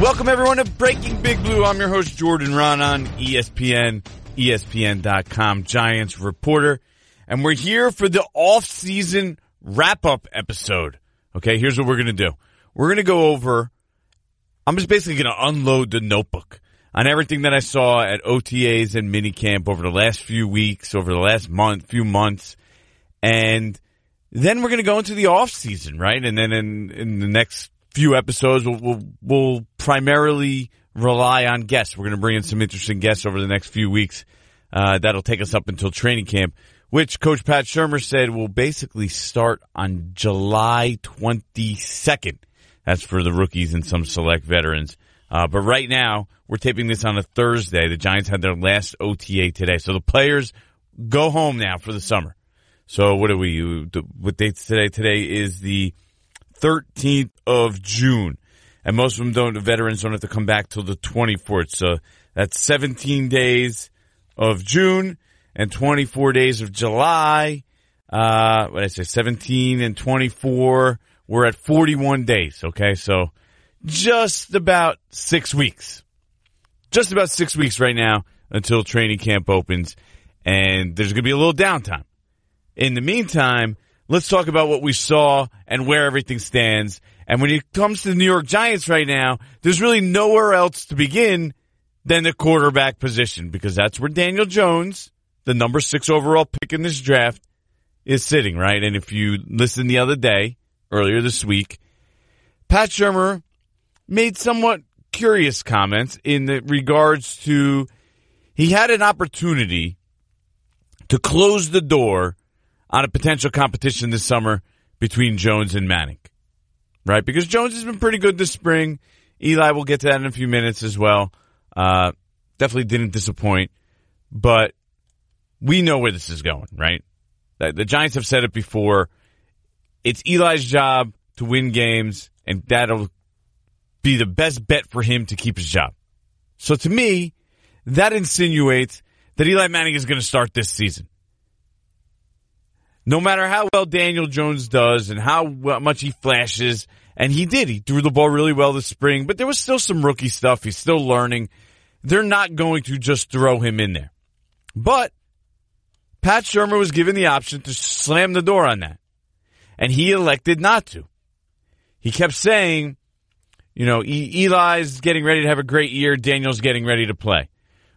Welcome everyone to Breaking Big Blue. I'm your host Jordan Raanan ESPN, ESPN.com Giants reporter. And we're here for the off-season wrap-up episode. Okay, here's what we're going to do. We're going to go over, I'm just basically going to unload the notebook on everything that I saw at OTAs and minicamp over the last few weeks, over the last month, few months. And then we're going to go into the off season, right? And then in, in the next few episodes, we'll, we'll, we'll primarily rely on guests. We're going to bring in some interesting guests over the next few weeks. Uh, that'll take us up until training camp, which Coach Pat Shurmur said will basically start on July 22nd. That's for the rookies and some select veterans. Uh, but right now, we're taping this on a Thursday. The Giants had their last OTA today. So the players go home now for the summer. So what are we? What dates today? Today is the 13th of June. And most of them don't, the veterans don't have to come back till the 24th. So that's 17 days of June and 24 days of July. Uh, what I say? 17 and 24. We're at 41 days. Okay. So just about six weeks. Just about six weeks right now until training camp opens. And there's going to be a little downtime. In the meantime, let's talk about what we saw and where everything stands. And when it comes to the New York Giants right now, there's really nowhere else to begin than the quarterback position because that's where Daniel Jones, the number six overall pick in this draft, is sitting, right? And if you listen the other day, earlier this week, Pat Shurmur made somewhat curious comments in the regards to he had an opportunity to close the door on a potential competition this summer between Jones and Manning. Right? Because Jones has been pretty good this spring. Eli will get to that in a few minutes as well. Uh, definitely didn't disappoint, but we know where this is going, right? The, the Giants have said it before. It's Eli's job to win games, and that'll be the best bet for him to keep his job. So to me, that insinuates that Eli Manning is going to start this season no matter how well Daniel Jones does and how much he flashes, and he did, he threw the ball really well this spring, but there was still some rookie stuff. He's still learning. They're not going to just throw him in there. But Pat Shurmur was given the option to slam the door on that, and he elected not to. He kept saying, you know, Eli's getting ready to have a great year. Daniel's getting ready to play.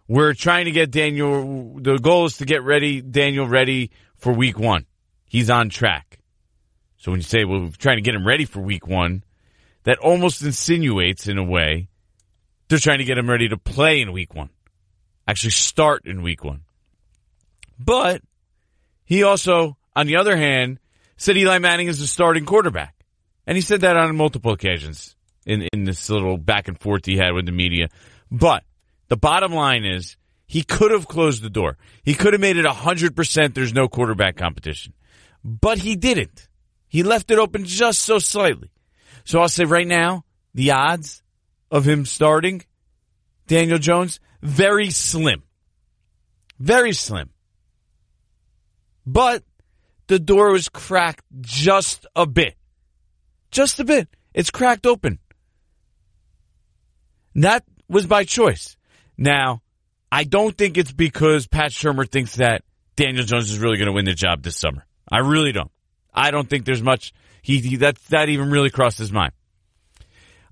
We're trying to get Daniel, the goal is to get ready, Daniel ready for week one he's on track. So when you say, well, we're trying to get him ready for week one, that almost insinuates in a way they're trying to get him ready to play in week one, actually start in week one. But he also, on the other hand, said Eli Manning is the starting quarterback. And he said that on multiple occasions in, in this little back and forth he had with the media. But the bottom line is he could have closed the door. He could have made it 100% there's no quarterback competition but he didn't. He left it open just so slightly. So I'll say right now, the odds of him starting Daniel Jones, very slim. Very slim. But the door was cracked just a bit. Just a bit. It's cracked open. That was by choice. Now, I don't think it's because Pat Shurmur thinks that Daniel Jones is really going to win the job this summer. I really don't. I don't think there's much he, he that that even really crossed his mind.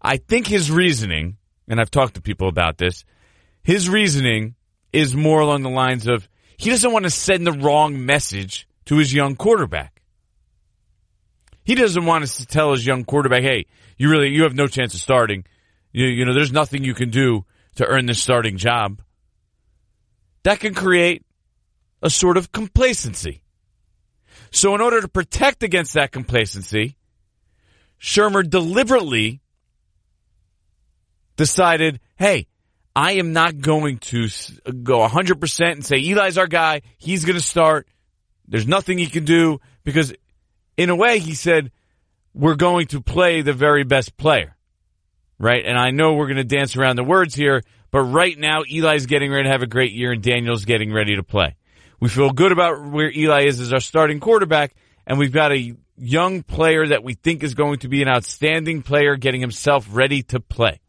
I think his reasoning, and I've talked to people about this, his reasoning is more along the lines of he doesn't want to send the wrong message to his young quarterback. He doesn't want us to tell his young quarterback, "Hey, you really you have no chance of starting. You, you know, there's nothing you can do to earn this starting job." That can create a sort of complacency. So, in order to protect against that complacency, Shurmur deliberately decided, hey, I am not going to go 100% and say Eli's our guy. He's going to start. There's nothing he can do because, in a way, he said, we're going to play the very best player. Right? And I know we're going to dance around the words here, but right now, Eli's getting ready to have a great year and Daniel's getting ready to play. We feel good about where Eli is as our starting quarterback, and we've got a young player that we think is going to be an outstanding player getting himself ready to play.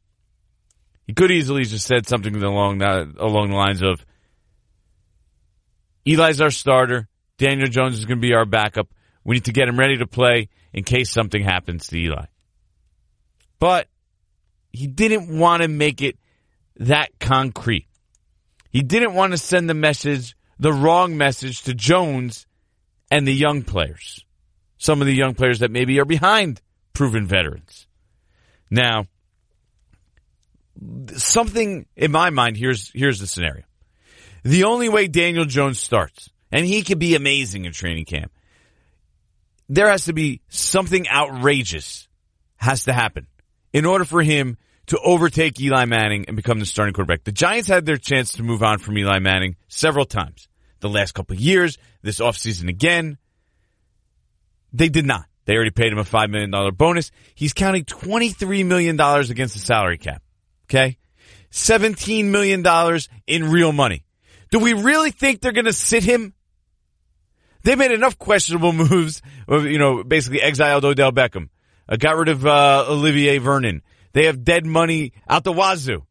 He could easily just said something along along the lines of, Eli's our starter. Daniel Jones is going to be our backup. We need to get him ready to play in case something happens to Eli. But he didn't want to make it that concrete. He didn't want to send the message, the wrong message to Jones and the young players. Some of the young players that maybe are behind proven veterans. Now, something in my mind, here's, here's the scenario. The only way Daniel Jones starts, and he could be amazing in training camp, there has to be something outrageous has to happen in order for him to overtake Eli Manning and become the starting quarterback. The Giants had their chance to move on from Eli Manning several times. The last couple years, this offseason again. They did not. They already paid him a $5 million bonus. He's counting $23 million against the salary cap. Okay? $17 million in real money. Do we really think they're going to sit him? They made enough questionable moves, of you know, basically exiled Odell Beckham, uh, got rid of uh, Olivier Vernon. They have dead money out the wazoo.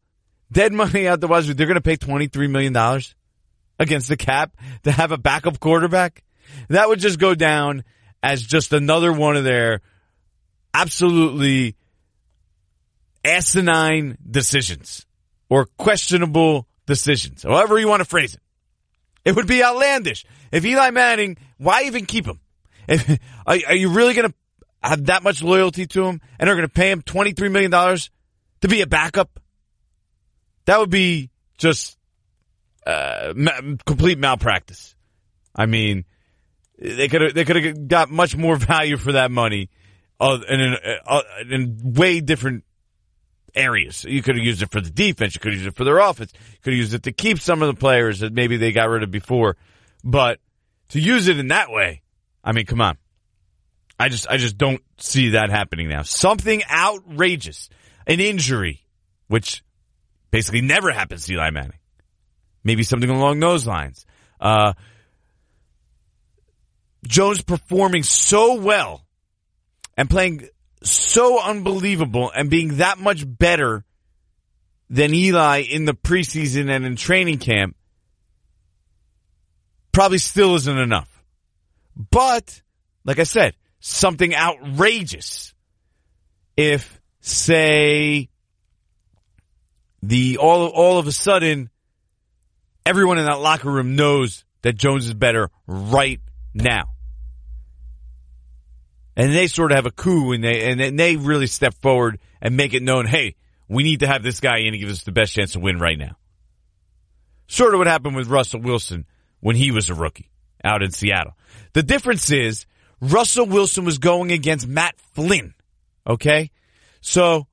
Dead money out the wazoo. They're going to pay $23 million against the cap to have a backup quarterback. That would just go down as just another one of their absolutely asinine decisions or questionable decisions, however you want to phrase it. It would be outlandish. If Eli Manning, why even keep him? If, are, are you really going to have that much loyalty to him and are going to pay him $23 million to be a backup? That would be just uh, ma- complete malpractice. I mean, they could have they could have got much more value for that money, uh, in, uh, in way different areas. You could have used it for the defense. You could have used it for their offense. You could have used it to keep some of the players that maybe they got rid of before. But to use it in that way, I mean, come on. I just, I just don't see that happening now. Something outrageous, an injury, which basically never happens to Eli Manning. Maybe something along those lines. Uh, Jones performing so well and playing so unbelievable and being that much better than Eli in the preseason and in training camp probably still isn't enough. But, like I said, something outrageous. If, say, the all all of a sudden everyone in that locker room knows that Jones is better right now and they sort of have a coup and they and they really step forward and make it known, hey, we need to have this guy in to give us the best chance to win right now. Sort of what happened with Russell Wilson when he was a rookie out in Seattle. The difference is Russell Wilson was going against Matt Flynn. Okay? So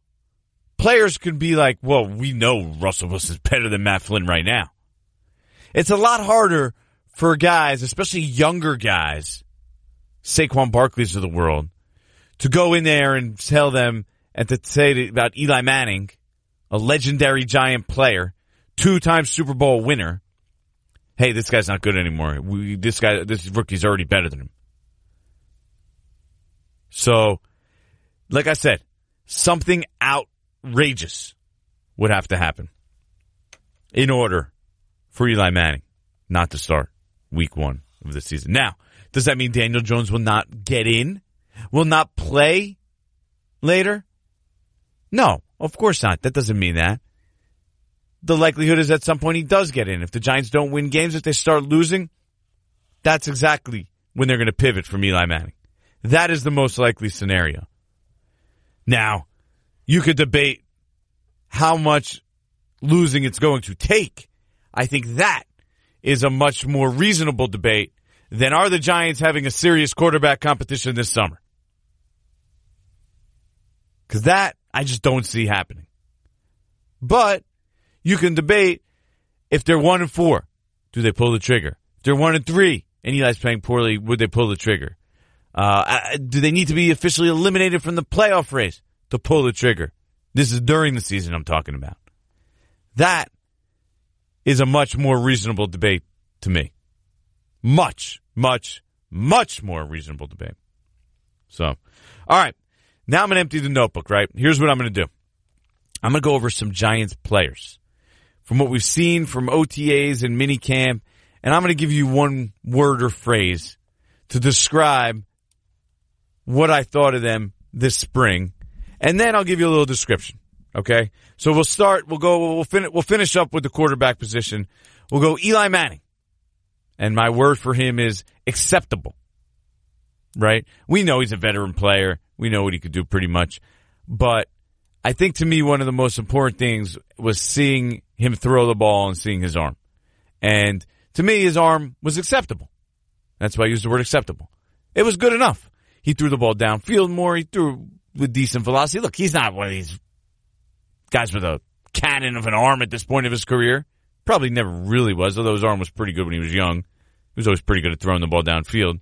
players could be like, well, we know Russell Wilson's better than Matt Flynn right now. It's a lot harder for guys, especially younger guys, Saquon Barkley's of the world to go in there and tell them and to say about Eli Manning, a legendary giant player, two-time Super Bowl winner. Hey, this guy's not good anymore. We, this guy, this rookie's already better than him. So, like I said, something outrageous would have to happen in order for Eli Manning not to start week one of the season. Now, does that mean Daniel Jones will not get in? Will not play later? No, of course not. That doesn't mean that. The likelihood is at some point he does get in. If the Giants don't win games, if they start losing, that's exactly when they're going to pivot from Eli Manning. That is the most likely scenario. Now, you could debate how much losing it's going to take. I think that is a much more reasonable debate than are the Giants having a serious quarterback competition this summer? Because that I just don't see happening. But you can debate if they're one and four, do they pull the trigger? If they're one and three and Eli's playing poorly, would they pull the trigger? Uh, do they need to be officially eliminated from the playoff race to pull the trigger? This is during the season I'm talking about. That is a much more reasonable debate to me much, much, much more reasonable debate. So, all right. Now I'm going to empty the notebook, right? Here's what I'm going to do. I'm going to go over some Giants players from what we've seen from OTAs and minicamp, and I'm going to give you one word or phrase to describe what I thought of them this spring, and then I'll give you a little description. Okay, so we'll start. We'll go. We'll finish. We'll finish up with the quarterback position. We'll go Eli Manning, and my word for him is acceptable. Right? We know he's a veteran player. We know what he could do pretty much, but I think to me one of the most important things was seeing him throw the ball and seeing his arm, and to me his arm was acceptable. That's why I used the word acceptable. It was good enough. He threw the ball downfield more. He threw with decent velocity. Look, he's not one of these guys with a cannon of an arm at this point of his career. Probably never really was, although his arm was pretty good when he was young. He was always pretty good at throwing the ball downfield.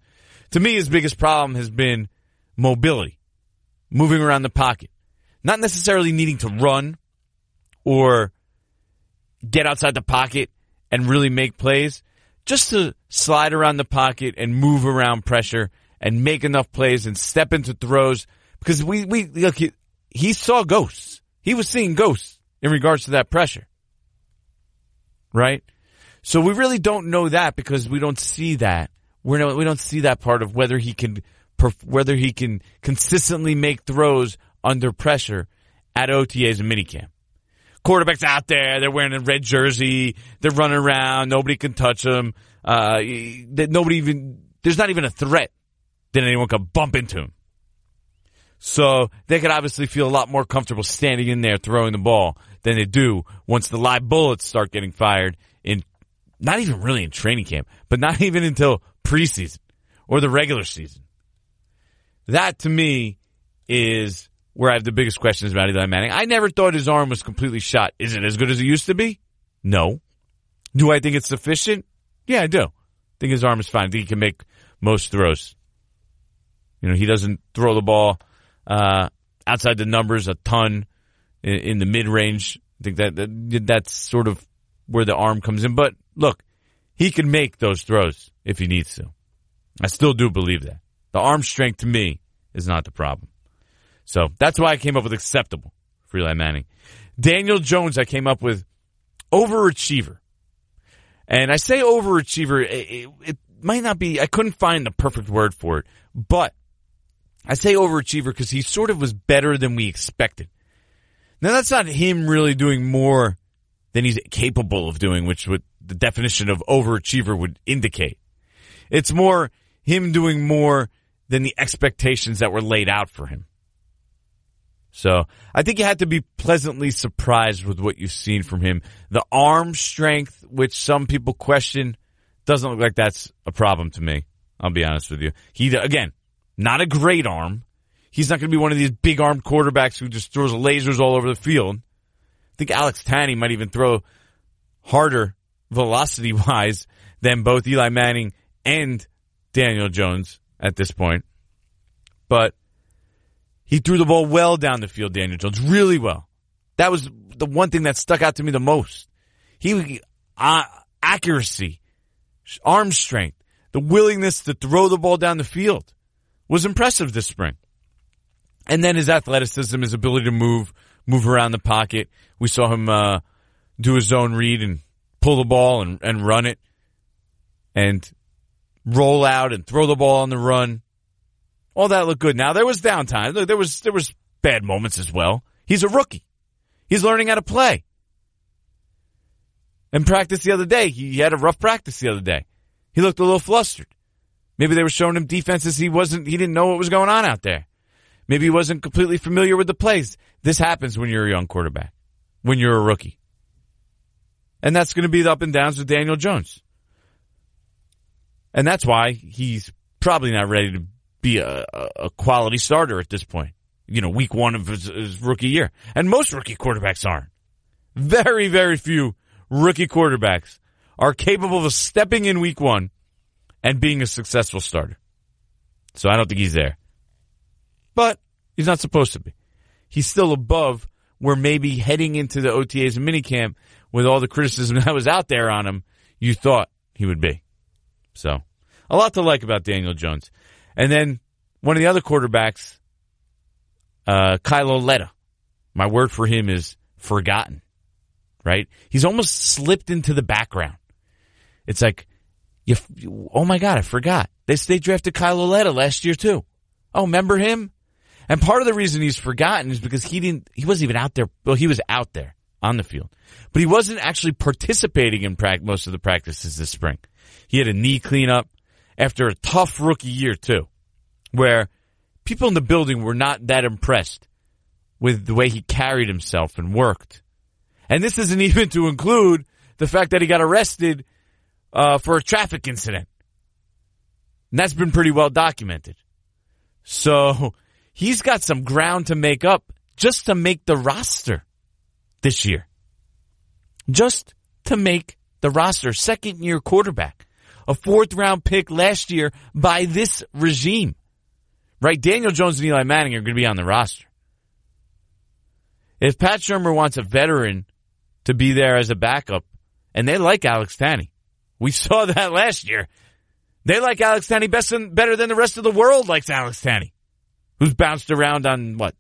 To me, his biggest problem has been mobility, moving around the pocket. Not necessarily needing to run or get outside the pocket and really make plays, just to slide around the pocket and move around pressure and make enough plays and step into throws because we, we, look, he, he saw ghosts. He was seeing ghosts in regards to that pressure. Right? So we really don't know that because we don't see that. We're no, we don't see that part of whether he can, whether he can consistently make throws under pressure at OTAs and minicamp. Quarterbacks out there, they're wearing a red jersey, they're running around, nobody can touch them. Uh, nobody even, there's not even a threat that anyone could bump into him. So they could obviously feel a lot more comfortable standing in there throwing the ball than they do once the live bullets start getting fired in, not even really in training camp, but not even until preseason or the regular season. That to me is where I have the biggest questions about Eli Manning. I never thought his arm was completely shot. Is it as good as it used to be? No. Do I think it's sufficient? Yeah, I do. I think his arm is fine. I think he can make most throws. You know, he doesn't throw the ball uh, outside the numbers a ton in, in the mid range. I think that, that that's sort of where the arm comes in. But look, he can make those throws if he needs to. I still do believe that. The arm strength to me is not the problem. So that's why I came up with acceptable for Eli Manning. Daniel Jones, I came up with overachiever. And I say overachiever, it, it, it might not be, I couldn't find the perfect word for it, but I say overachiever because he sort of was better than we expected. Now that's not him really doing more than he's capable of doing, which would the definition of overachiever would indicate. It's more him doing more than the expectations that were laid out for him. So I think you had to be pleasantly surprised with what you've seen from him. The arm strength, which some people question, doesn't look like that's a problem to me. I'll be honest with you. He, again, not a great arm. He's not going to be one of these big arm quarterbacks who just throws lasers all over the field. I think Alex Tanney might even throw harder velocity wise than both Eli Manning and Daniel Jones at this point. But he threw the ball well down the field, Daniel Jones, really well. That was the one thing that stuck out to me the most. He, uh, accuracy, arm strength, the willingness to throw the ball down the field was impressive this spring. And then his athleticism, his ability to move, move around the pocket. We saw him uh, do his zone read and pull the ball and, and run it and roll out and throw the ball on the run. All that looked good. Now there was downtime. There was there was bad moments as well. He's a rookie. He's learning how to play. And practice the other day, he had a rough practice the other day. He looked a little flustered. Maybe they were showing him defenses he wasn't, he didn't know what was going on out there. Maybe he wasn't completely familiar with the plays. This happens when you're a young quarterback, when you're a rookie. And that's going to be the up and downs with Daniel Jones. And that's why he's probably not ready to be a, a quality starter at this point. You know, week one of his, his rookie year. And most rookie quarterbacks aren't. Very, very few rookie quarterbacks are capable of stepping in week one and being a successful starter. So I don't think he's there. But he's not supposed to be. He's still above where maybe heading into the OTAs and minicamp with all the criticism that was out there on him, you thought he would be. So a lot to like about Daniel Jones. And then one of the other quarterbacks, uh, Kyle Lauletta. My word for him is forgotten, right? He's almost slipped into the background. It's like, you, oh my God, I forgot. They, they drafted Kyle Lauletta last year too. Oh, remember him? And part of the reason he's forgotten is because he didn't, he wasn't even out there. Well, he was out there on the field, but he wasn't actually participating in practice, most of the practices this spring. He had a knee cleanup after a tough rookie year too, where people in the building were not that impressed with the way he carried himself and worked. And this isn't even to include the fact that he got arrested uh, for a traffic incident. And that's been pretty well documented. So he's got some ground to make up just to make the roster this year. Just to make the roster. Second year quarterback. A fourth round pick last year by this regime. Right? Daniel Jones and Eli Manning are going to be on the roster. If Pat Shurmur wants a veteran to be there as a backup, and they like Alex Tanney, we saw that last year. They like Alex Tanney best better than the rest of the world likes Alex Tanney, who's bounced around on what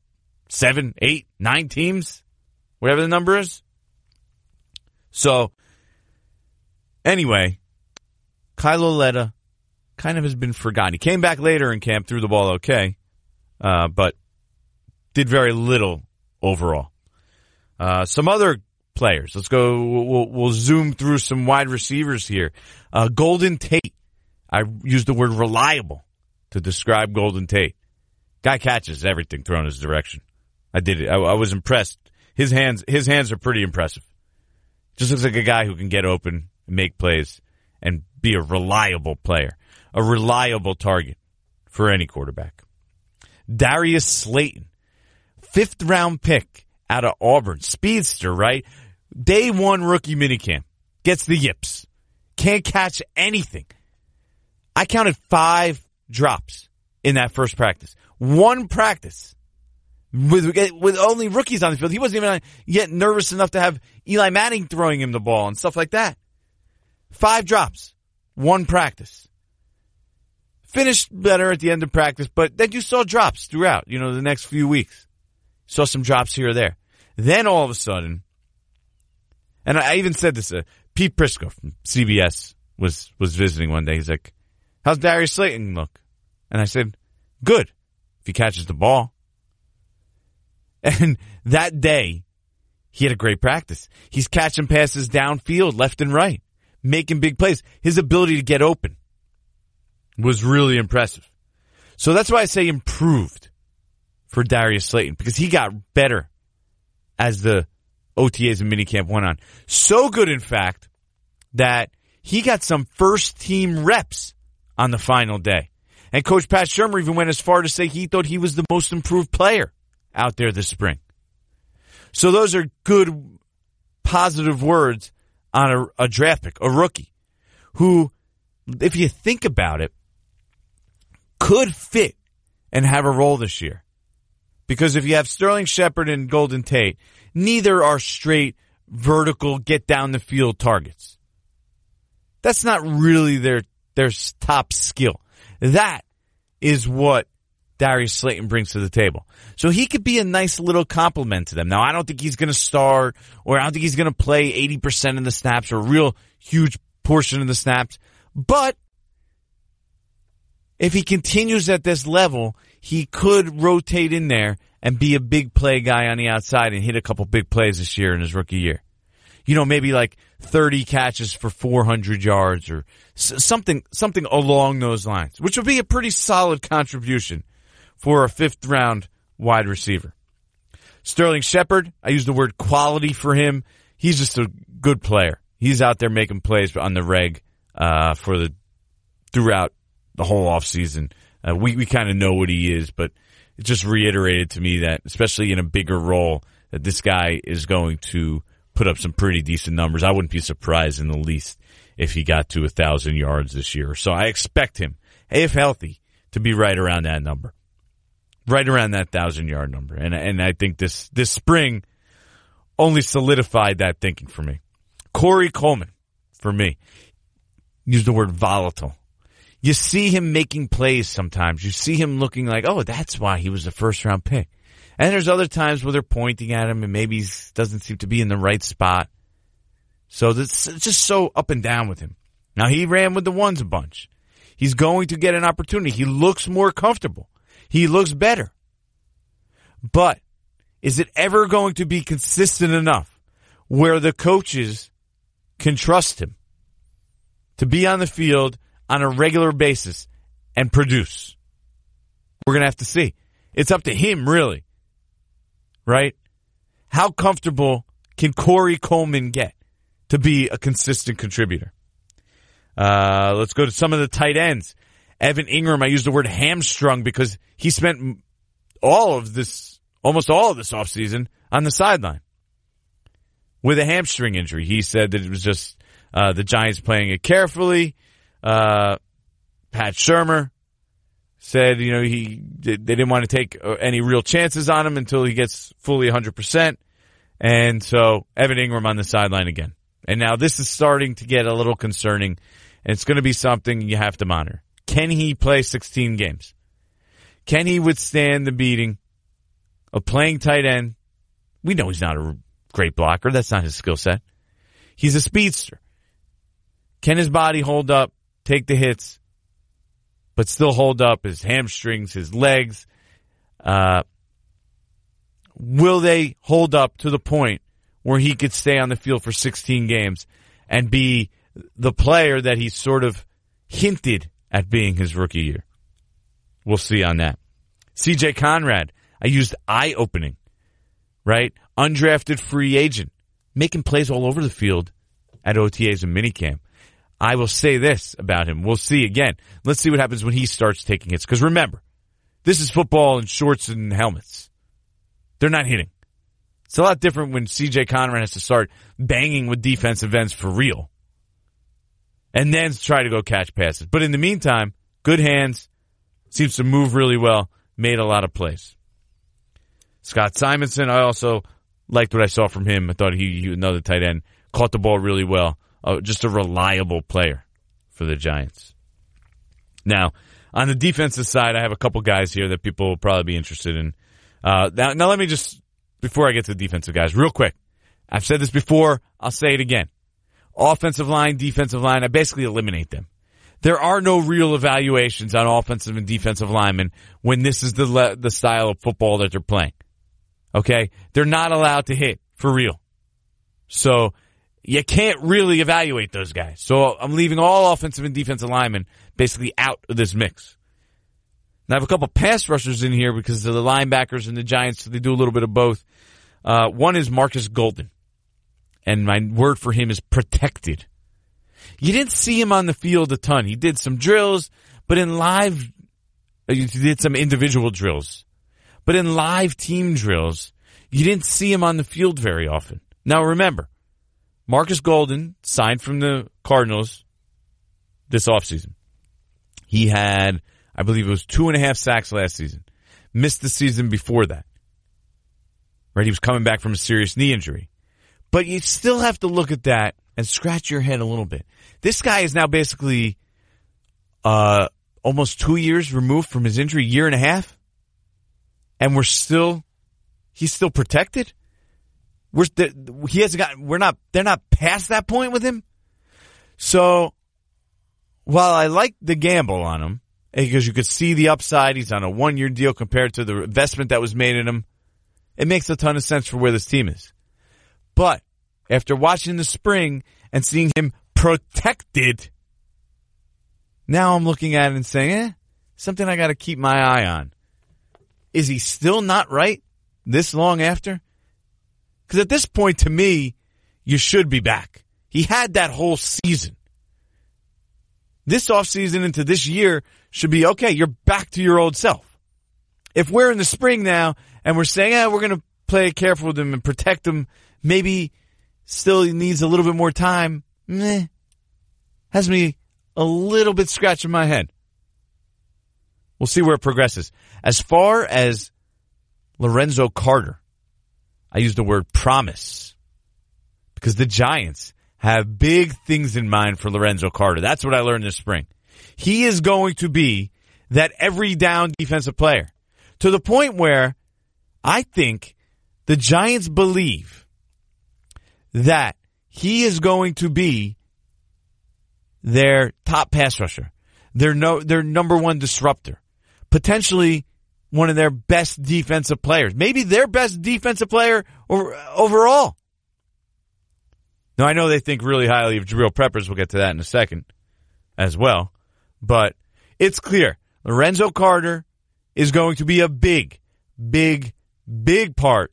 seven, eight, nine teams, whatever the number is. So, anyway, Kyle Lauletta kind of has been forgotten. He came back later in camp, threw the ball okay, uh, but did very little overall. Uh, some other players. Let's go. We'll, we'll, zoom through some wide receivers here. Uh, Golden Tate. I used the word reliable to describe Golden Tate. Guy catches everything thrown his direction. I did it. I, I was impressed. His hands, his hands are pretty impressive. Just looks like a guy who can get open, make plays, and be a reliable player, a reliable target for any quarterback. Darius Slayton, fifth round pick out of Auburn, speedster, right? Day one rookie minicamp, gets the yips, can't catch anything. I counted five drops in that first practice. One practice with with only rookies on the field. He wasn't even yet nervous enough to have Eli Manning throwing him the ball and stuff like that. Five drops, one practice. Finished better at the end of practice, but then you saw drops throughout, you know, the next few weeks. Saw some drops here or there. Then all of a sudden, and I even said this, uh, Pete Prisco from CBS was, was visiting one day. He's like, how's Darius Slayton look? And I said, good. If he catches the ball. And that day, he had a great practice. He's catching passes downfield, left and right, making big plays. His ability to get open was really impressive. So that's why I say improved for Darius Slayton because he got better as the OTAs and minicamp went on. So good, in fact, that he got some first team reps on the final day. And Coach Pat Shurmur even went as far to say he thought he was the most improved player out there this spring. So those are good, positive words on a, a draft pick, a rookie, who, if you think about it, could fit and have a role this year. Because if you have Sterling Shepard and Golden Tate, neither are straight vertical get down the field targets. That's not really their their top skill. That is what Darius Slayton brings to the table. So he could be a nice little compliment to them. Now I don't think he's going to start or I don't think he's going to play 80% of the snaps or a real huge portion of the snaps, but if he continues at this level, he could rotate in there and be a big play guy on the outside and hit a couple big plays this year in his rookie year. You know, maybe like 30 catches for 400 yards or something, something along those lines, which would be a pretty solid contribution for a fifth round wide receiver. Sterling Shepard, I use the word quality for him. He's just a good player. He's out there making plays on the reg, uh, for the, throughout the whole offseason. Uh, we, we kind of know what he is, but it just reiterated to me that, especially in a bigger role, that this guy is going to put up some pretty decent numbers. I wouldn't be surprised in the least if he got to a thousand yards this year. So I expect him, if healthy, to be right around that number, right around that thousand yard number. And and I think this this spring only solidified that thinking for me. Corey Coleman, for me, used the word volatile you see him making plays sometimes. You see him looking like, oh, that's why he was a first round pick. And there's other times where they're pointing at him and maybe he doesn't seem to be in the right spot. So it's just so up and down with him. Now he ran with the ones a bunch. He's going to get an opportunity. He looks more comfortable. He looks better. But is it ever going to be consistent enough where the coaches can trust him to be on the field on a regular basis and produce? We're going to have to see. It's up to him, really. Right? How comfortable can Corey Coleman get to be a consistent contributor? Uh, let's go to some of the tight ends. Evan Engram, I used the word hamstrung because he spent all of this, almost all of this offseason on the sideline with a hamstring injury. He said that it was just uh, the Giants playing it carefully. Uh, Pat Shurmur said, you know, he they didn't want to take uh, any real chances on him until he gets fully 100%. And so Evan Engram on the sideline again. And now this is starting to get a little concerning and it's going to be something you have to monitor. Can he play 16 games? Can he withstand the beating of playing tight end? We know he's not a great blocker. That's not his skill set. He's a speedster. Can his body hold up, take the hits, but still hold up his hamstrings, his legs? Uh, will they hold up to the point where he could stay on the field for 16 games and be the player that he sort of hinted at being his rookie year. We'll see on that. CJ Conrad, I used eye opening, right? Undrafted free agent, making plays all over the field at OTAs and minicamp. I will say this about him. We'll see again. Let's see what happens when he starts taking hits. Because remember, this is football in shorts and helmets. They're not hitting. It's a lot different when CJ Conrad has to start banging with defensive ends for real and then try to go catch passes. But in the meantime, good hands, seems to move really well, made a lot of plays. Scott Simonson, I also liked what I saw from him. I thought he, he another tight end, caught the ball really well. Uh, just a reliable player for the Giants. Now, on the defensive side, I have a couple guys here that people will probably be interested in. Uh, now, now let me just, before I get to the defensive guys, real quick. I've said this before. I'll say it again offensive line, defensive line, I basically eliminate them. There are no real evaluations on offensive and defensive linemen when this is the le- the style of football that they're playing. Okay, they're not allowed to hit for real, so you can't really evaluate those guys. So I'm leaving all offensive and defensive linemen basically out of this mix. Now I have a couple pass rushers in here because of the linebackers and the Giants. So they do a little bit of both. Uh, one is Marcus Golden and my word for him is protected. You didn't see him on the field a ton. He did some drills, but in live, he did some individual drills. But in live team drills, you didn't see him on the field very often. Now remember, Marcus Golden signed from the Cardinals this offseason. He had, I believe it was two and a half sacks last season. Missed the season before that. Right? He was coming back from a serious knee injury. But you still have to look at that and scratch your head a little bit. This guy is now basically uh, almost two years removed from his injury, year and a half, and we're still he's still protected. We're he hasn't got. We're not. They're not past that point with him. So while I like the gamble on him because you could see the upside, he's on a one year deal compared to the investment that was made in him. It makes a ton of sense for where this team is. But after watching the spring and seeing him protected, now I'm looking at it and saying, eh, something I got to keep my eye on. Is he still not right this long after? Because at this point, to me, you should be back. He had that whole season. This offseason into this year should be okay. You're back to your old self. If we're in the spring now and we're saying, yeah, we're going to play careful with him and protect him maybe still needs a little bit more time, meh, has me a little bit scratching my head. We'll see where it progresses. As far as Lorenzo Carter, I use the word promise because the Giants have big things in mind for Lorenzo Carter. That's what I learned this spring. He is going to be that every down defensive player to the point where I think the Giants believe that he is going to be their top pass rusher, their no, their number one disruptor, potentially one of their best defensive players, maybe their best defensive player overall. Now I know they think really highly of Jabril Peppers. We'll get to that in a second as well, but it's clear Lorenzo Carter is going to be a big, big, big part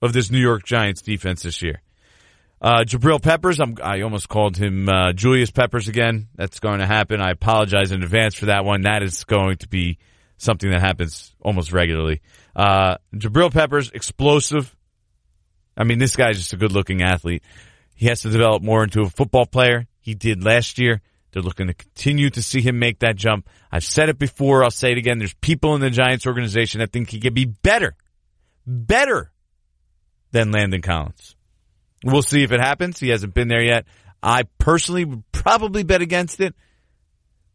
of this New York Giants defense this year. Uh, Jabril Peppers, I'm, i almost called him uh, Julius Peppers again. That's going to happen. I apologize in advance for that one. That is going to be something that happens almost regularly. Uh, Jabril Peppers, explosive. I mean, this guy's just a good looking athlete. He has to develop more into a football player. He did last year. They're looking to continue to see him make that jump. I've said it before. I'll say it again. There's people in the Giants organization that think he could be better, better than Landon Collins. We'll see if it happens. He hasn't been there yet. I personally would probably bet against it.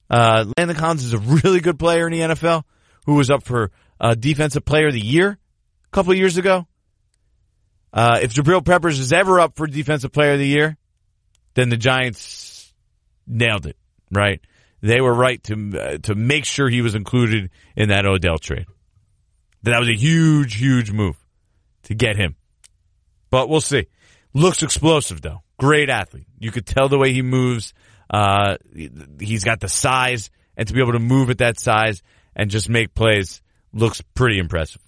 Uh, Landon Collins is a really good player in the NFL who was up for uh, Defensive Player of the Year a couple of years ago. Uh, if Jabril Peppers is ever up for Defensive Player of the Year, then the Giants nailed it, right? They were right to uh, to make sure he was included in that Odell trade. That was a huge, huge move to get him. But we'll see. Looks explosive though. Great athlete. You could tell the way he moves. Uh, he's got the size and to be able to move at that size and just make plays looks pretty impressive.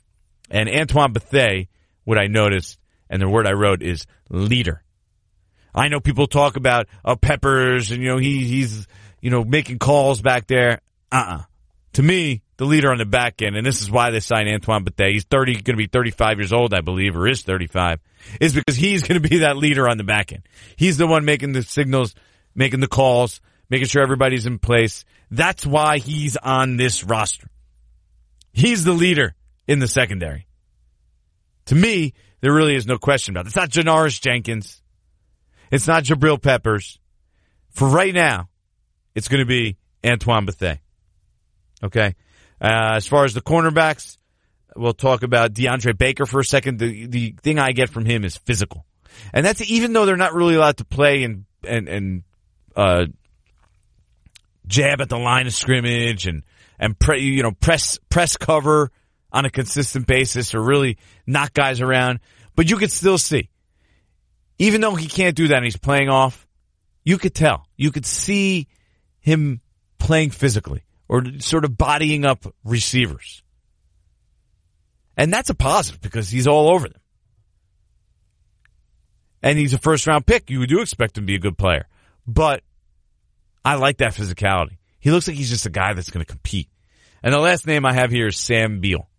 And Antoine Bethea, what I noticed and the word I wrote is leader. I know people talk about uh, Peppers and you know he he's you know making calls back there. Uh uh-uh. uh To me, the leader on the back end, and this is why they signed Antoine Bethea. He's thirty, going to be thirty-five years old, I believe, or is thirty-five. Is because he's going to be that leader on the back end. He's the one making the signals, making the calls, making sure everybody's in place. That's why he's on this roster. He's the leader in the secondary. To me, there really is no question about it. It's not Janoris Jenkins. It's not Jabril Peppers. For right now, it's going to be Antoine Bethea. Okay. Uh, as far as the cornerbacks, we'll talk about DeAndre Baker for a second. The, the thing I get from him is physical. And that's even though they're not really allowed to play and, and, and, uh, jab at the line of scrimmage and, and pre, you know, press, press cover on a consistent basis or really knock guys around. But you could still see, even though he can't do that and he's playing off, you could tell, you could see him playing physically or sort of bodying up receivers. And that's a positive because he's all over them. And he's a first round pick. You do expect him to be a good player. But I like that physicality. He looks like he's just a guy that's going to compete. And the last name I have here is Sam Beal.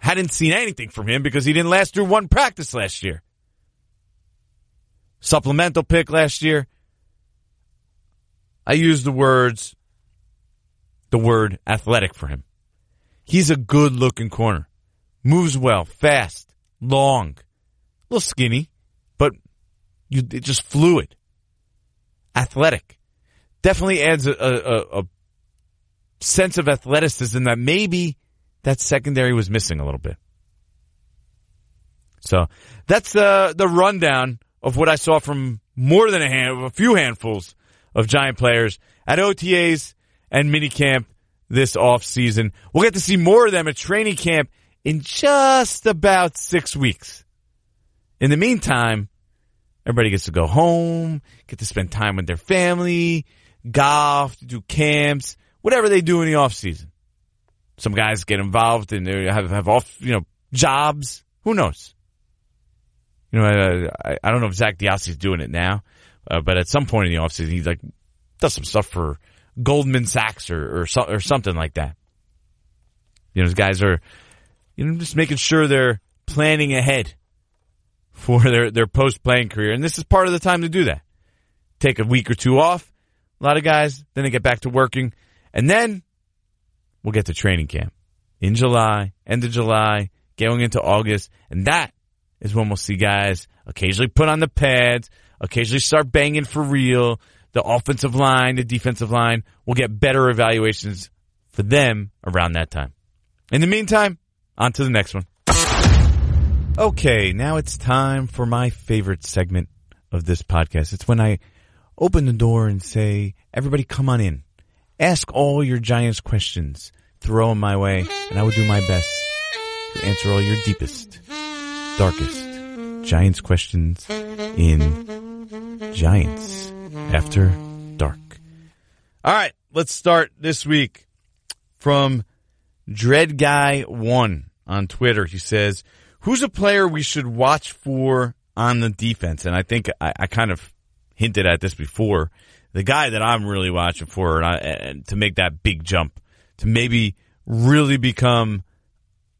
Hadn't seen anything from him because he didn't last through one practice last year. Supplemental pick last year. I used the words, the word athletic for him. He's a good looking corner. Moves well, fast, long, a little skinny, but you, just fluid. Athletic. Definitely adds a, a, a sense of athleticism that maybe that secondary was missing a little bit. So that's uh, the rundown of what I saw from more than a hand, a few handfuls of Giant players at OTAs and minicamp this off season. We'll get to see more of them at training camp in just about six weeks. In the meantime, everybody gets to go home, get to spend time with their family, golf, do camps, whatever they do in the off season. Some guys get involved and they have, have off, you know, jobs. Who knows? You know, I, I don't know if Zach is doing it now, uh, but at some point in the offseason, he like does some stuff for Goldman Sachs or or, so, or something like that. You know, these guys are, you know, just making sure they're planning ahead for their their post playing career, and this is part of the time to do that. Take a week or two off. A lot of guys, then they get back to working and then we'll get to training camp in July, end of July, going into August. And that is when we'll see guys occasionally put on the pads, occasionally start banging for real. The offensive line, the defensive line will get better evaluations for them around that time. In the meantime, on to the next one. Okay, now it's time for my favorite segment of this podcast. It's when I open the door and say, everybody come on in. Ask all your Giants questions. Throw them my way, and I will do my best to answer all your deepest, darkest Giants questions in Giants After Dark. All right, let's start this week from Dread Guy One on Twitter. He says, "Who's a player we should watch for on the defense?" And I think I, I kind of hinted at this before. The guy that I'm really watching for, and, I, and to make that big jump, to maybe really become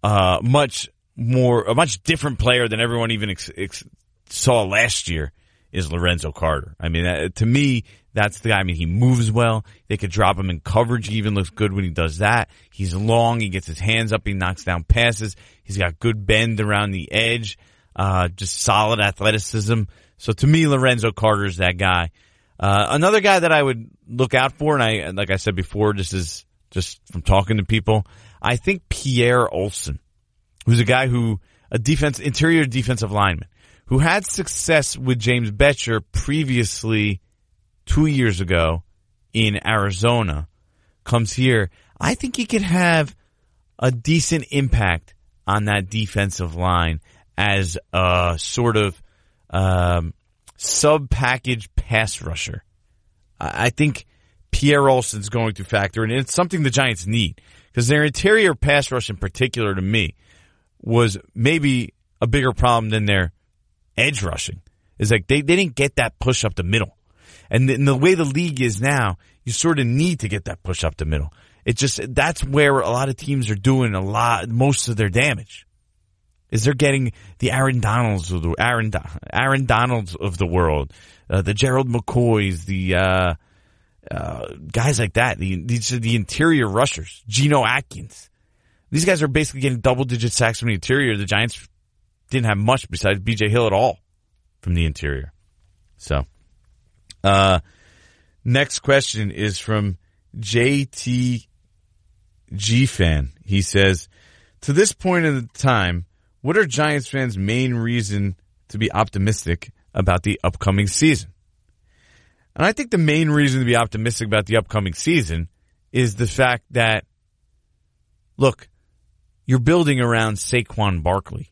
uh, much more, a much different player than everyone even ex- ex- saw last year, is Lorenzo Carter. I mean, to me, that's the guy. I mean, he moves well. They could drop him in coverage. He even looks good when he does that. He's long. He gets his hands up. He knocks down passes. He's got good bend around the edge. Uh, just solid athleticism. So to me, Lorenzo Carter is that guy. Uh, another guy that I would look out for, and I, like I said before, this is just from talking to people. I think Pierre Olson, who's a guy who, a defense, interior defensive lineman, who had success with James Bettcher previously two years ago in Arizona, comes here. I think he could have a decent impact on that defensive line as a sort of um, sub package pass rusher. I think Pierre Olson's going to factor in. It's something the Giants need because their interior pass rush, in particular, to me, was maybe a bigger problem than their edge rushing. Is like they, they didn't get that push up the middle. And the, and the way the league is now, you sort of need to get that push up the middle. It just, that's where a lot of teams are doing a lot, most of their damage. Is they're getting the Aaron Donalds of the Aaron Aaron Donalds of the world, uh, the Gerald McCoys, the uh, uh, guys like that. The, these are the interior rushers. Geno Atkins. These guys are basically getting double digit sacks from the interior. The Giants didn't have much besides B.J. Hill at all from the interior. So, uh, next question is from JTG fan. He says, to this point in the time, what are Giants fans' main reason to be optimistic about the upcoming season? And I think the main reason to be optimistic about the upcoming season is the fact that, look, you're building around Saquon Barkley.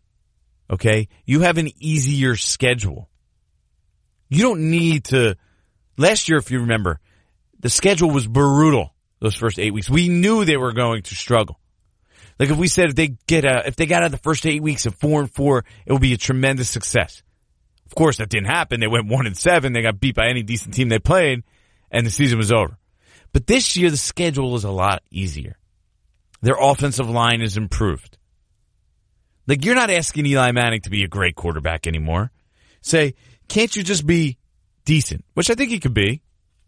Okay? You have an easier schedule. You don't need to. Last year, if you remember, the schedule was brutal those first eight weeks. We knew they were going to struggle. Like if we said if they get a, if they got out the first eight weeks of four and four, it would be a tremendous success. Of course, that didn't happen. They went one and seven. They got beat by any decent team they played, and the season was over. But this year, the schedule is a lot easier. Their offensive line is improved. Like you're not asking Eli Manning to be a great quarterback anymore. Say, can't you just be decent? Which I think he could be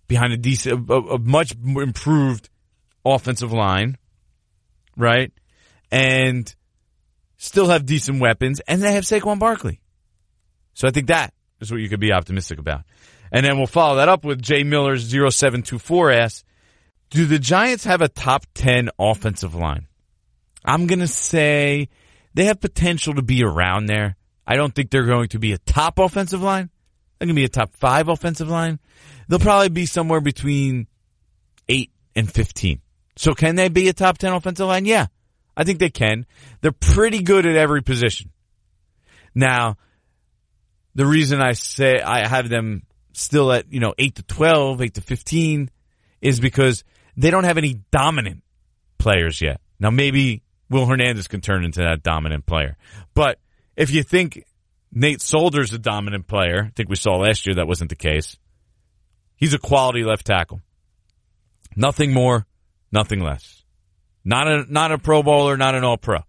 behind a decent, a, a much improved offensive line, right? And still have decent weapons, and they have Saquon Barkley. So I think that is what you could be optimistic about. And then we'll follow that up with Jay Miller's 0724 asks, do the Giants have a top 10 offensive line? I'm going to say they have potential to be around there. I don't think they're going to be a top offensive line. They're going to be a top five offensive line. They'll probably be somewhere between eight and 15. So can they be a top 10 offensive line? Yeah, I think they can. They're pretty good at every position. Now, the reason I say I have them still at, you know, 8 to 12, 8 to 15 is because they don't have any dominant players yet. Now maybe Will Hernandez can turn into that dominant player. But if you think Nate Solder's a dominant player, I think we saw last year that wasn't the case. He's a quality left tackle. Nothing more, nothing less. Not a not a Pro Bowler, not an All Pro.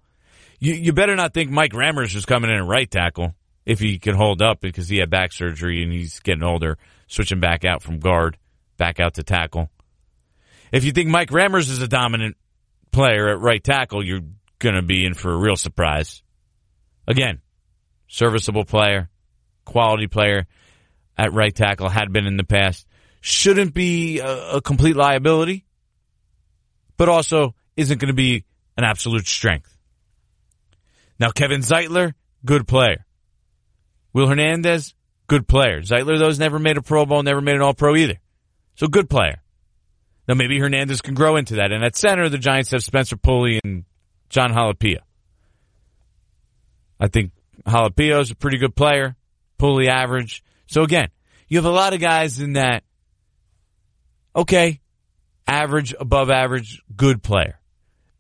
You you better not think Mike Remmers is coming in at right tackle if he can hold up because he had back surgery and he's getting older, switching back out from guard, back out to tackle. If you think Mike Remmers is a dominant player at right tackle, you're going to be in for a real surprise. Again, serviceable player, quality player at right tackle, had been in the past. Shouldn't be a, a complete liability, but also isn't going to be an absolute strength. Now, Kevin Zeitler good player. Will Hernandez, good player. Zeitler, those never made a Pro Bowl, never made an All Pro either. So good player. Now maybe Hernandez can grow into that. And at center, the Giants have Spencer Pulley and John Halapio. I think Halapio is a pretty good player. Pulley average. So again, you have a lot of guys in that, okay, average, above average, good player.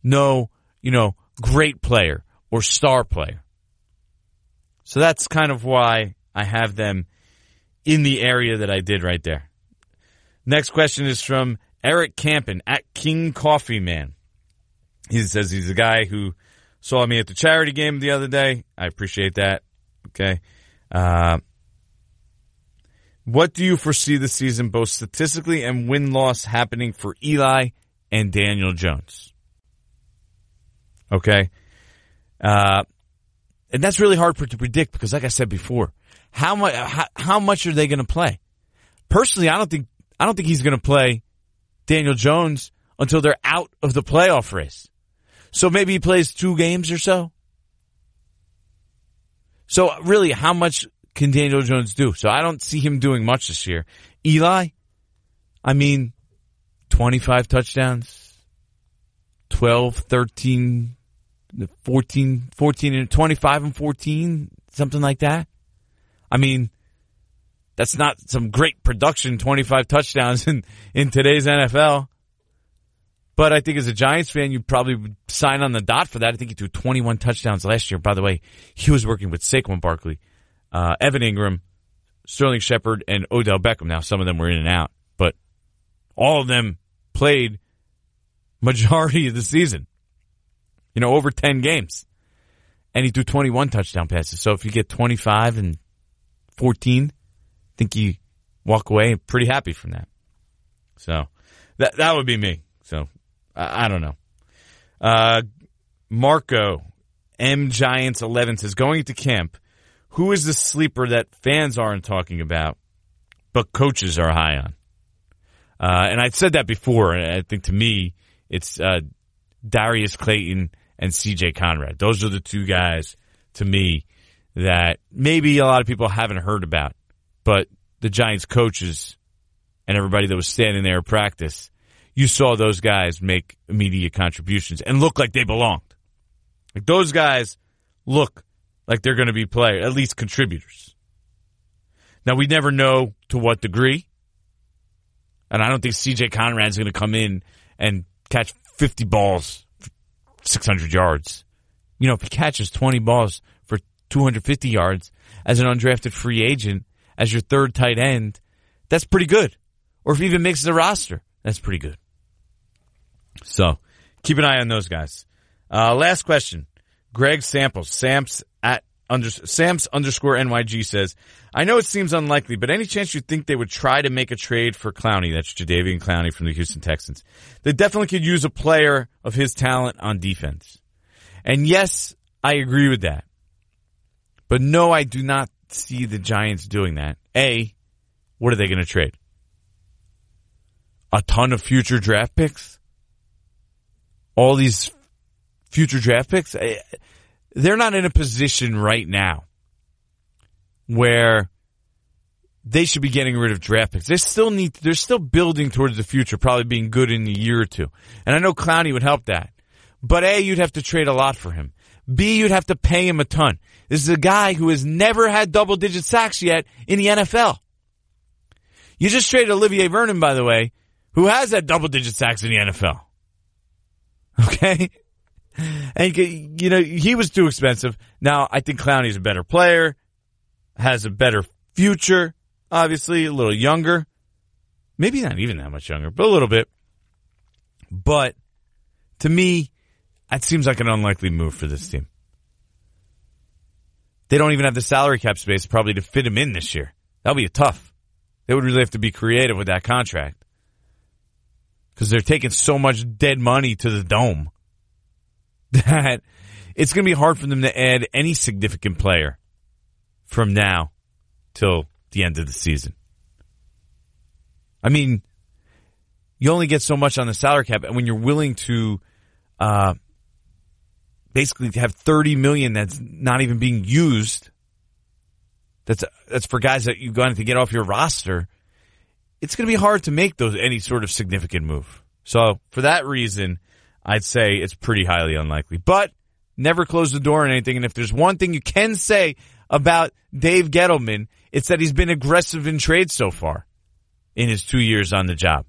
No, you know, great player or star player. So that's kind of why I have them in the area that I did right there. Next question is from Eric Campen at King Coffee Man. He says he's a guy who saw me at the charity game the other day. I appreciate that. Okay. Uh, what do you foresee the season, both statistically and win loss, happening for Eli and Daniel Jones? Okay. Uh, and that's really hard for, to predict because, like I said before, how much how, how much are they going to play? Personally, I don't think I don't think he's going to play Daniel Jones until they're out of the playoff race. So maybe he plays two games or so. So really, how much can Daniel Jones do? So I don't see him doing much this year. Eli, I mean, 25 touchdowns, 12, 13, 14, 14 and 25 and 14, something like that. I mean, that's not some great production, 25 touchdowns in, in today's NFL. But I think as a Giants fan, you probably would sign on the dot for that. I think he threw 21 touchdowns last year. By the way, he was working with Saquon Barkley, uh, Evan Engram, Sterling Shepard, and Odell Beckham. Now, some of them were in and out, but all of them played majority of the season. You know, over 10 games. And he threw 21 touchdown passes. So if you get 25 and 14, I think you walk away pretty happy from that. So that, that would be me. So I, I don't know. Uh, Marco M Giants 11 says going to camp. Who is the sleeper that fans aren't talking about, but coaches are high on? Uh, and I said that before. I think to me, it's uh, Darius Slayton and CJ Conrad. Those are the two guys to me that maybe a lot of people haven't heard about, but the Giants coaches and everybody that was standing there at practice, you saw those guys make immediate contributions and look like they belonged. Like those guys look like they're going to be player, at least contributors. Now we never know to what degree. And I don't think CJ Conrad's going to come in and catch 50 balls 600 yards. You know, if he catches 20 balls for 250 yards as an undrafted free agent, as your third tight end, that's pretty good. Or if he even makes the roster, that's pretty good. So keep an eye on those guys. Uh, last question. Greg Samples, Samps at under, Samps underscore NYG says, I know it seems unlikely, but any chance you think they would try to make a trade for Clowney? That's Jadeveon Clowney from the Houston Texans. They definitely could use a player of his talent on defense. And yes, I agree with that. But no, I do not see the Giants doing that. A, what are they going to trade? A ton of future draft picks? All these future draft picks? Eh, they're not in a position right now where they should be getting rid of draft picks. They still need, they're still building towards the future, probably being good in a year or two. And I know Clowney would help that. But A, you'd have to trade a lot for him. B, you'd have to pay him a ton. This is a guy who has never had double digit sacks yet in the NFL. You just traded Olivier Vernon, by the way, who has had double digit sacks in the NFL. Okay? And, you know, he was too expensive. Now, I think Clowney's a better player, has a better future, obviously, a little younger. Maybe not even that much younger, but a little bit. But to me, that seems like an unlikely move for this team. They don't even have the salary cap space probably to fit him in this year. That'll be tough. They would really have to be creative with that contract because they're taking so much dead money to the dome that it's going to be hard for them to add any significant player from now till the end of the season. I mean, you only get so much on the salary cap, and when you're willing to uh, basically have 30 million that's not even being used. That's, that's for guys that you're going to get off your roster. It's going to be hard to make those, any sort of significant move. So for that reason, I'd say it's pretty highly unlikely, but never close the door on anything. And if there's one thing you can say about Dave Gettleman, it's that he's been aggressive in trade so far in his two years on the job.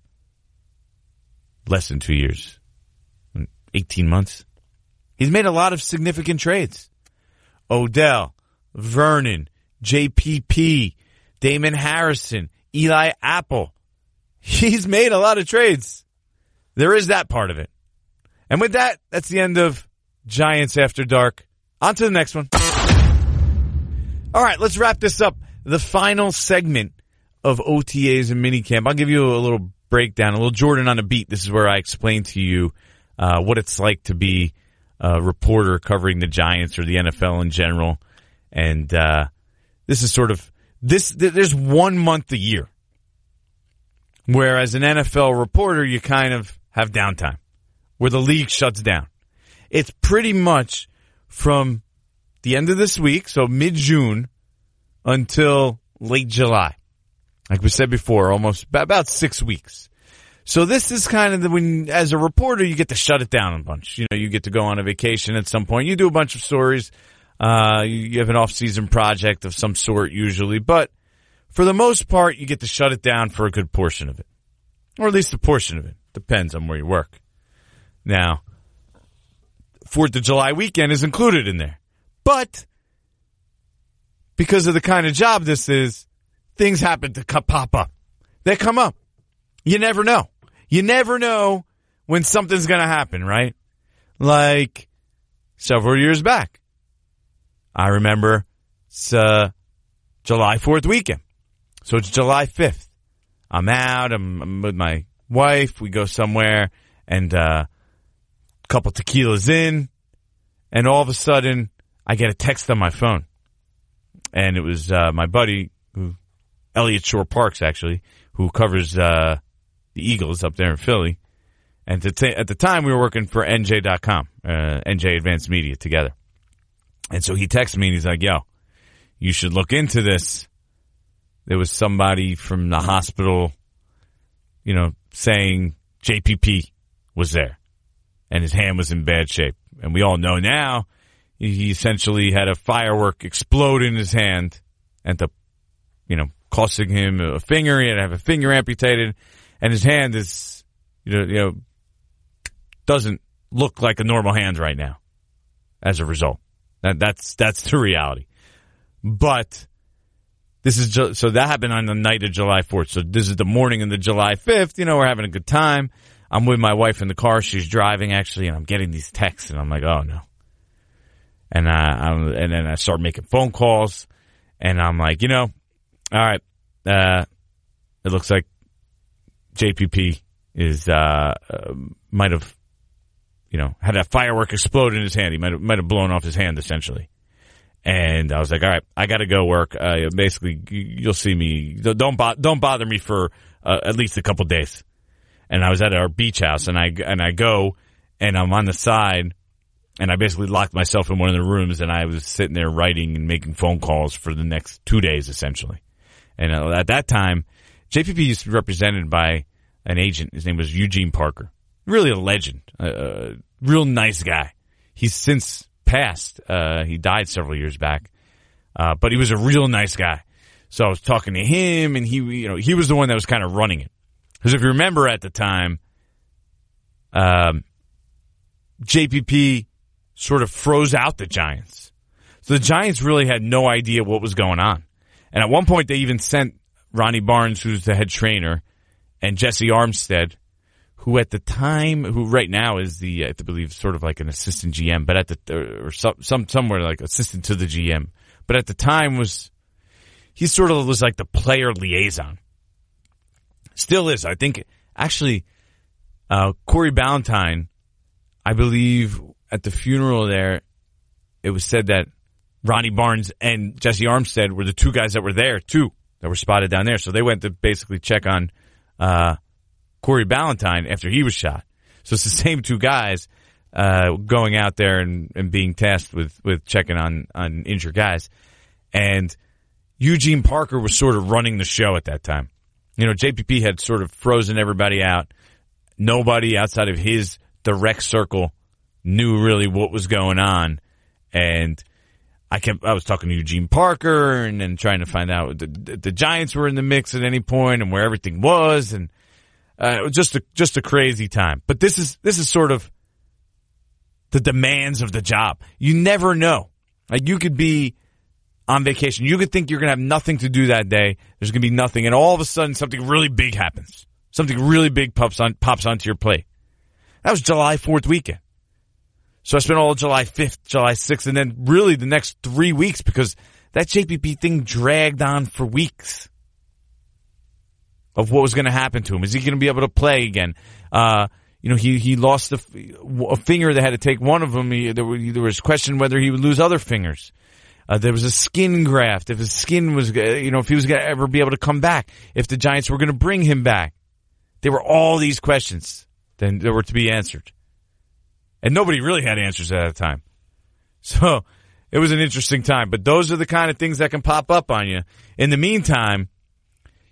Less than two years. 18 months. He's made a lot of significant trades. Odell, Vernon, JPP, Damon Harrison, Eli Apple. He's made a lot of trades. There is that part of it. And with that, that's the end of Giants After Dark. On to the next one. All right, let's wrap this up. The final segment of OTAs and minicamp. I'll give you a little breakdown, a little Jordan on a beat. This is where I explain to you uh, what it's like to be a reporter covering the Giants or the NFL in general. And uh, this is sort of this. There's one month a year, whereas an NFL reporter, you kind of have downtime, where the league shuts down. It's pretty much from the end of this week, so mid June, until late July. Like we said before, almost about six weeks. So this is kind of the, when, as a reporter, you get to shut it down a bunch. You know, you get to go on a vacation at some point. You do a bunch of stories. Uh, you have an off-season project of some sort usually, but for the most part, you get to shut it down for a good portion of it. Or at least a portion of it. Depends on where you work. Now, Fourth of July weekend is included in there. But because of the kind of job this is, things happen to pop up. They come up. You never know. You never know when something's going to happen, right? Like several years back. I remember it's uh, July 4th weekend. So it's July 5th. I'm out. I'm, I'm with my wife. We go somewhere and uh, couple tequilas in. And all of a sudden, I get a text on my phone. And it was uh, my buddy, who Elliot Shorr-Parks, actually, who covers uh, the Eagles up there in Philly. And t- at the time, we were working for NJ.com, uh, NJ Advanced Media together. And so he texted me and he's like, yo, you should look into this. There was somebody from the hospital, you know, saying JPP was there and his hand was in bad shape. And we all know now he essentially had a firework explode in his hand and the, you know, costing him a finger. He had to have a finger amputated and his hand is, you know, you know, doesn't look like a normal hand right now. As a result, that that's that's the reality. But this is ju- so that happened on the night of July fourth. So this is the morning of the July fifth. You know, we're having a good time. I'm with my wife in the car. She's driving actually, and I'm getting these texts, and I'm like, oh no. And I, I'm, and then I start making phone calls, and I'm like, you know, all right, uh, it looks like JPP is uh, uh, might have you know had a firework explode in his hand. He might have might have blown off his hand essentially. And I was like, all right, I got to go work. Uh, basically, you'll see me. Don't bo- don't bother me for uh, at least a couple days. And I was at our beach house, and I and I go, and I'm on the side, and I basically locked myself in one of the rooms, and I was sitting there writing and making phone calls for the next two days, essentially. And uh, at that time, JPP is represented by an agent. His name was Eugene Parker. Really a legend. A, a real nice guy. He's since passed. Uh, he died several years back. Uh, but he was a real nice guy. So I was talking to him and he, you know, he was the one that was kind of running it. Because if you remember at the time, um, JPP sort of froze out the Giants. So the Giants really had no idea what was going on. And at one point they even sent Ronnie Barnes, who's the head trainer, and Jessie Armstead, who at the time, who right now is the, I believe, sort of like an assistant GM, but at the, or some, some, somewhere like assistant to the GM, but at the time was, he sort of was like the player liaison. Still is. I think actually, uh, Corey Ballentine, I believe at the funeral there, it was said that Ronnie Barnes and Jessie Armstead were the two guys that were there too that were spotted down there. So they went to basically check on uh, Corey Ballentine after he was shot. So it's the same two guys. uh, going out there and, and being tasked with, with checking on, on injured guys. And Eugene Parker was sort of running the show at that time. You know, JPP had sort of frozen everybody out. Nobody outside of his direct circle knew really what was going on. And I kept, I was talking to Eugene Parker and then trying to find out the, the Giants were in the mix at any point and where everything was. And, uh, it was just a, just a crazy time. But this is, this is sort of the demands of the job. You never know. Like you could be on vacation. You could think you're going to have nothing to do that day. There's going to be nothing. And all of a sudden something really big happens. Something really big pops on, pops onto your plate. That was July 4th weekend. So I spent all of July 5th, July 6th, and then really the next three weeks because that JPP thing dragged on for weeks of what was going to happen to him. Is he going to be able to play again? Uh, you know, he, he lost a, a, finger that had to take one of them. He, there, were, there was question whether he would lose other fingers. Uh, there was a skin graft. If his skin was, you know, if he was going to ever be able to come back, if the Giants were going to bring him back, there were all these questions then that were to be answered, and nobody really had answers at that time. So it was an interesting time. But those are the kind of things that can pop up on you. In the meantime,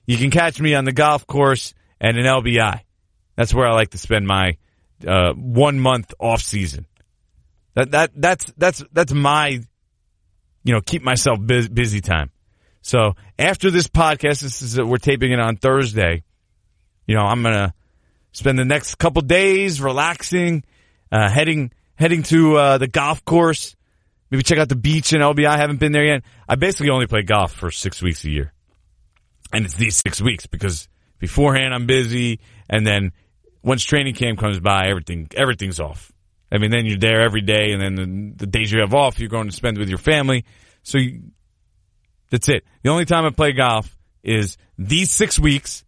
you can catch me on the golf course and an LBI. That's where I like to spend my uh, one month off season. That that that's that's that's my you know keep myself busy busy time. So after this podcast, this is we're taping it on Thursday. You know, I'm gonna spend the next couple days relaxing, uh, heading heading to uh, the golf course. Maybe check out the beach in LBI. I haven't been there yet. I basically only play golf for six weeks a year and it's these six weeks because beforehand I'm busy, and then once training camp comes by, everything everything's off. I mean, then you're there every day, and then the, the days you have off, you're going to spend with your family. So you, that's it. The only time I play golf is these six weeks,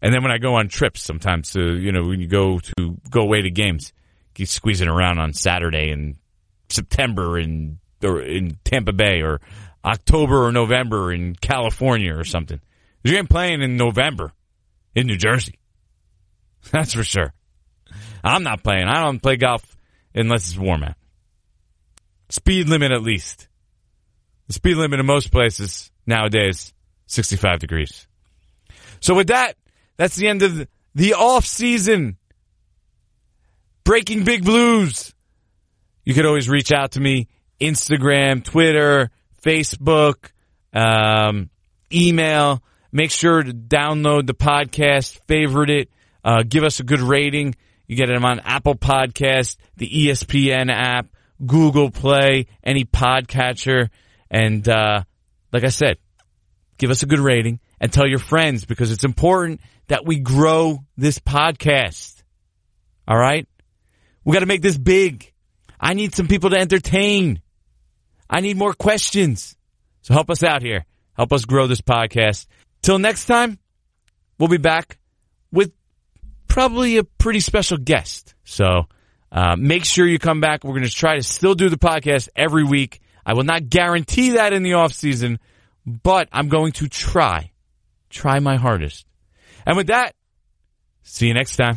and then when I go on trips, sometimes to you know when you go to go away to games, you squeezing around on Saturday in September in or in Tampa Bay or October or November in California or something. You ain't playing in November in New Jersey. That's for sure. I'm not playing. I don't play golf unless it's warm out. Speed limit at least. The speed limit in most places nowadays, 65 degrees. So with that, that's the end of the off season. Breaking Big Blues. You could always reach out to me. Instagram, Twitter, Facebook, um, email. Make sure to download the podcast, favorite it, uh, give us a good rating. You get them on Apple Podcast, the ESPN app, Google Play, any podcatcher. And uh, like I said, give us a good rating and tell your friends because it's important that we grow this podcast. All right? We got to make this big. I need some people to entertain. I need more questions. So help us out here. Help us grow this podcast. Till next time, we'll be back probably a pretty special guest. So uh, make sure you come back. We're going to try to still do the podcast every week. I will not guarantee that in the off season, but I'm going to try, try my hardest. And with that, see you next time.